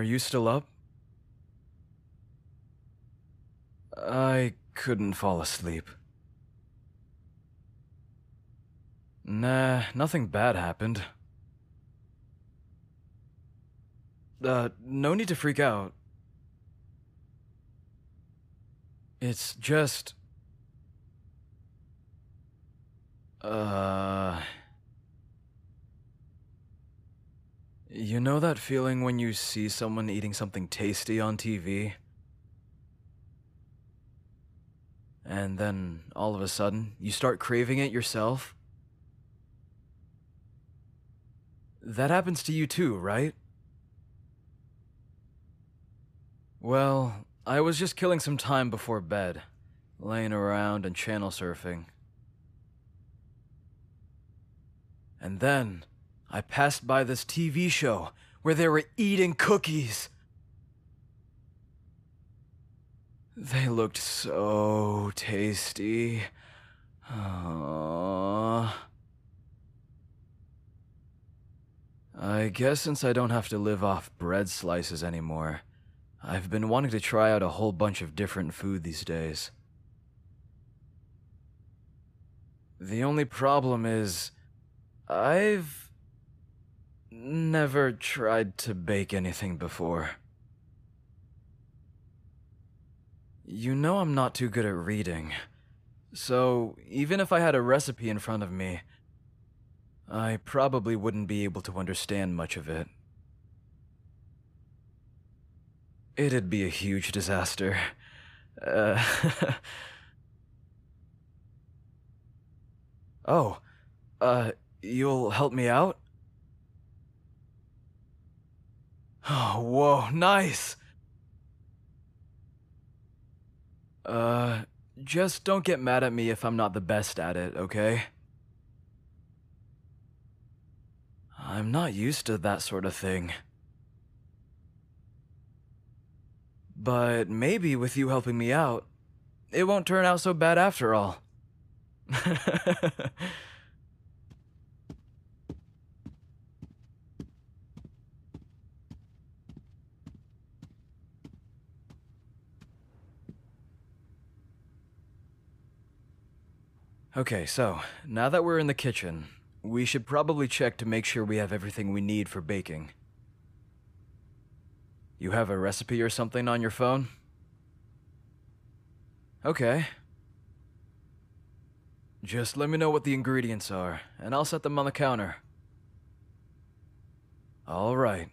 Are you still up? I couldn't fall asleep. Nah, nothing bad happened. Uh, no need to freak out. It's just. Uh. You know that feeling when you see someone eating something tasty on TV? And then, all of a sudden, you start craving it yourself? That happens to you too, right? Well, I was just killing some time before bed, laying around and channel surfing. And then, I passed by this TV show where they were eating cookies. They looked so tasty. Aww. I guess since I don't have to live off bread slices anymore, I've been wanting to try out a whole bunch of different food these days. The only problem is, I've never tried to bake anything before. You know I'm not too good at reading, so even if I had a recipe in front of me, I probably wouldn't be able to understand much of it. It'd be a huge disaster. Uh, oh, uh, you'll help me out? Oh, whoa, nice! Uh, just don't get mad at me if I'm not the best at it, okay? I'm not used to that sort of thing. But maybe with you helping me out, it won't turn out so bad after all. Okay, so, now that we're in the kitchen, we should probably check to make sure we have everything we need for baking. You have a recipe or something on your phone? Okay. Just let me know what the ingredients are, and I'll set them on the counter. Alright.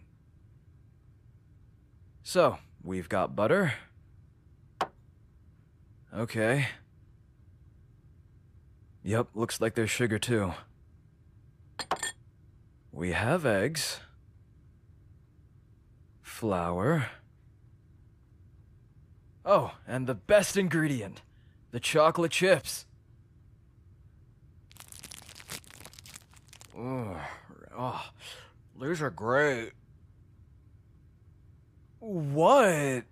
So, we've got butter. Okay. Yep, looks like there's sugar too. We have eggs. Flour. Oh, and the best ingredient the chocolate chips. Ugh. Oh, these are great. What?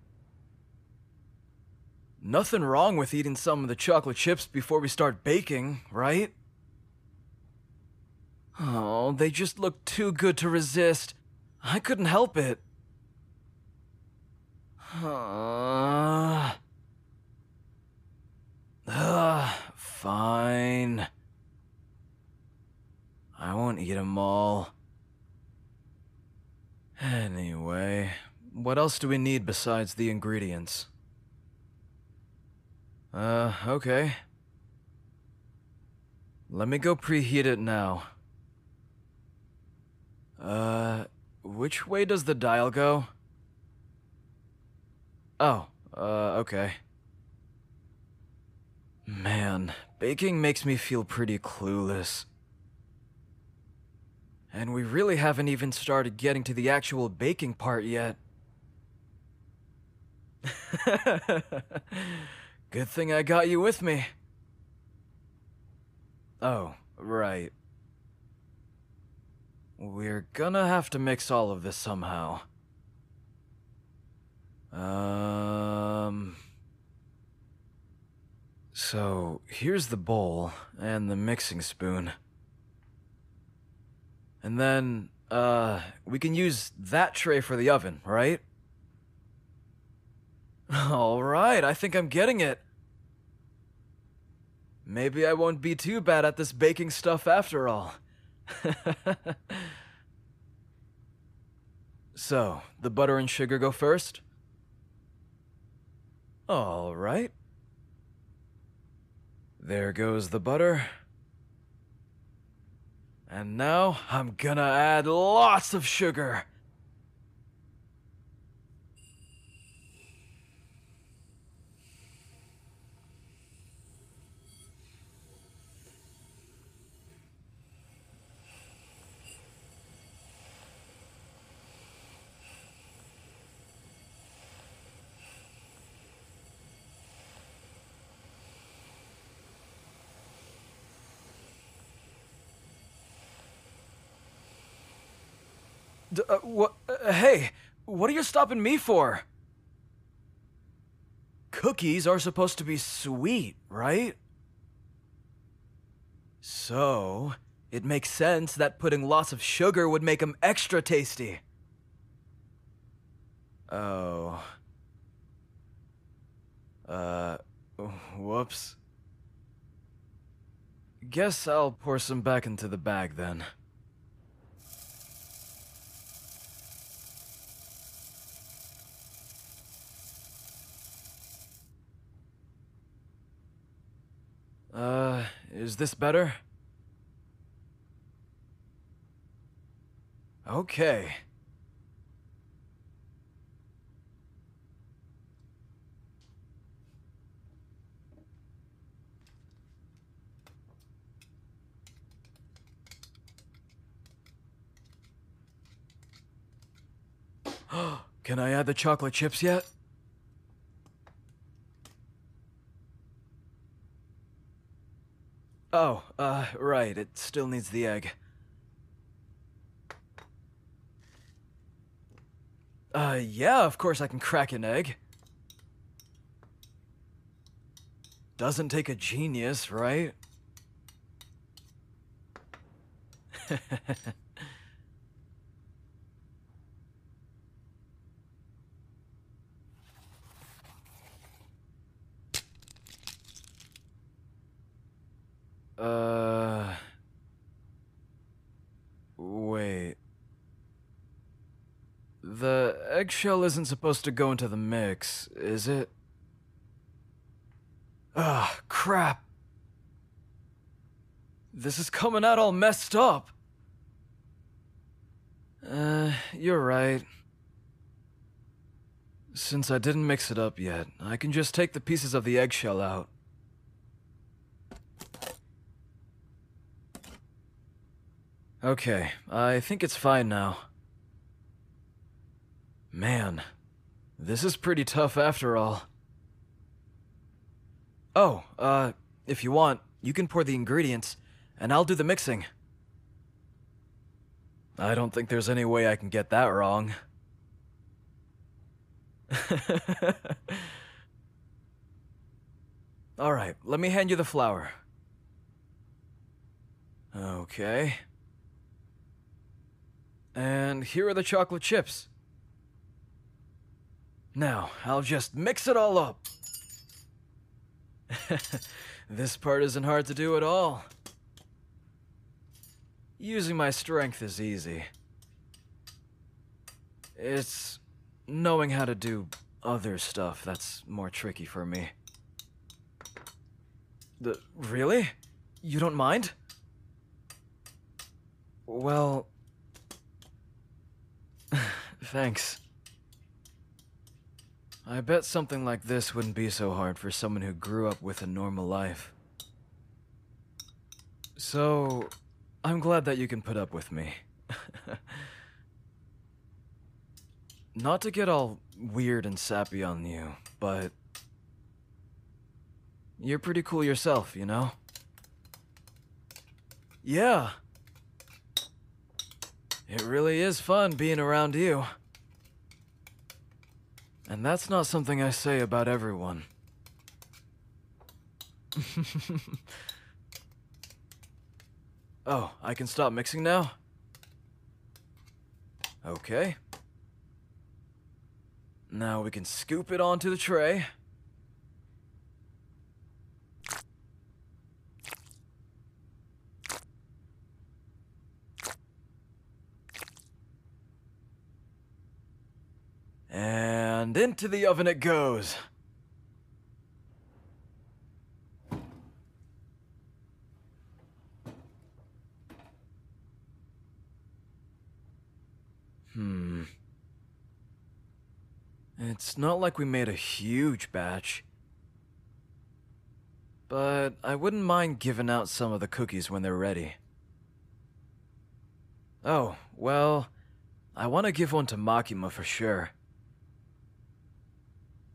Nothing wrong with eating some of the chocolate chips before we start baking, right? Oh, they just look too good to resist. I couldn't help it. Uh, uh, fine. I won't eat them all. Anyway, what else do we need besides the ingredients? Uh, okay. Let me go preheat it now. Uh, which way does the dial go? Oh, uh, okay. Man, baking makes me feel pretty clueless. And we really haven't even started getting to the actual baking part yet. Good thing I got you with me. Oh, right. We're gonna have to mix all of this somehow. Um. So, here's the bowl and the mixing spoon. And then, uh, we can use that tray for the oven, right? Alright, I think I'm getting it. Maybe I won't be too bad at this baking stuff after all. so, the butter and sugar go first? Alright. There goes the butter. And now I'm gonna add lots of sugar. D- uh, what? Uh, hey, what are you stopping me for? Cookies are supposed to be sweet, right? So, it makes sense that putting lots of sugar would make them extra tasty. Oh. Uh, whoops. Guess I'll pour some back into the bag then. Uh, is this better? Okay. Can I add the chocolate chips yet? Oh, uh, right, it still needs the egg. Uh, yeah, of course I can crack an egg. Doesn't take a genius, right? uh... Wait. The eggshell isn't supposed to go into the mix, is it? Ah, crap. This is coming out all messed up. Uh, you're right. Since I didn't mix it up yet, I can just take the pieces of the eggshell out. Okay, I think it's fine now. Man, this is pretty tough after all. Oh, uh, if you want, you can pour the ingredients, and I'll do the mixing. I don't think there's any way I can get that wrong. Alright, let me hand you the flour. Okay. And here are the chocolate chips. Now, I'll just mix it all up. this part isn't hard to do at all. Using my strength is easy. It's knowing how to do other stuff that's more tricky for me. The, really? You don't mind? Well... Thanks. I bet something like this wouldn't be so hard for someone who grew up with a normal life. So, I'm glad that you can put up with me. Not to get all weird and sappy on you, but... You're pretty cool yourself, you know? Yeah. It really is fun being around you. And that's not something I say about everyone. oh, I can stop mixing now? Okay. Now we can scoop it onto the tray. And into the oven it goes. Hmm. It's not like we made a huge batch. But I wouldn't mind giving out some of the cookies when they're ready. Oh, well, I want to give one to Makima for sure.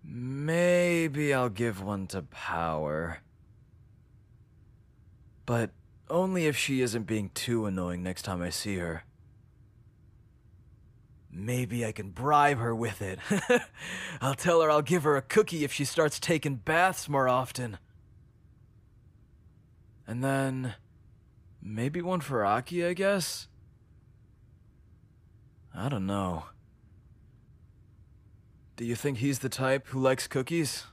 Maybe I'll give one to Power. But only if she isn't being too annoying next time I see her. Maybe I can bribe her with it. I'll tell her I'll give her a cookie if she starts taking baths more often. And then. Maybe one for Aki, I guess? I don't know. Do you think he's the type who likes cookies?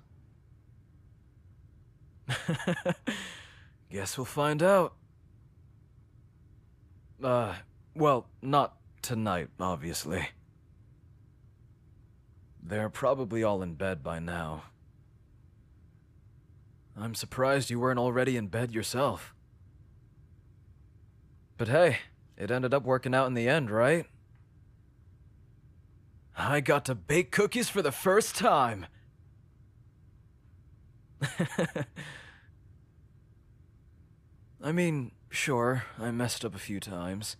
Guess we'll find out. Uh, well, not tonight, obviously. They're probably all in bed by now. I'm surprised you weren't already in bed yourself. But hey, it ended up working out in the end, right? I got to bake cookies for the first time. I mean, sure, I messed up a few times.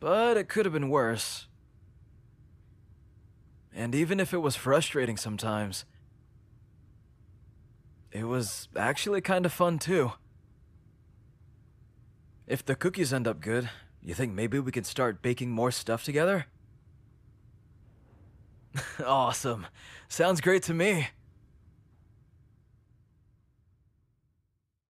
But it could have been worse. And even if it was frustrating sometimes, it was actually kind of fun too. If the cookies end up good, you think maybe we could start baking more stuff together? awesome. Sounds great to me.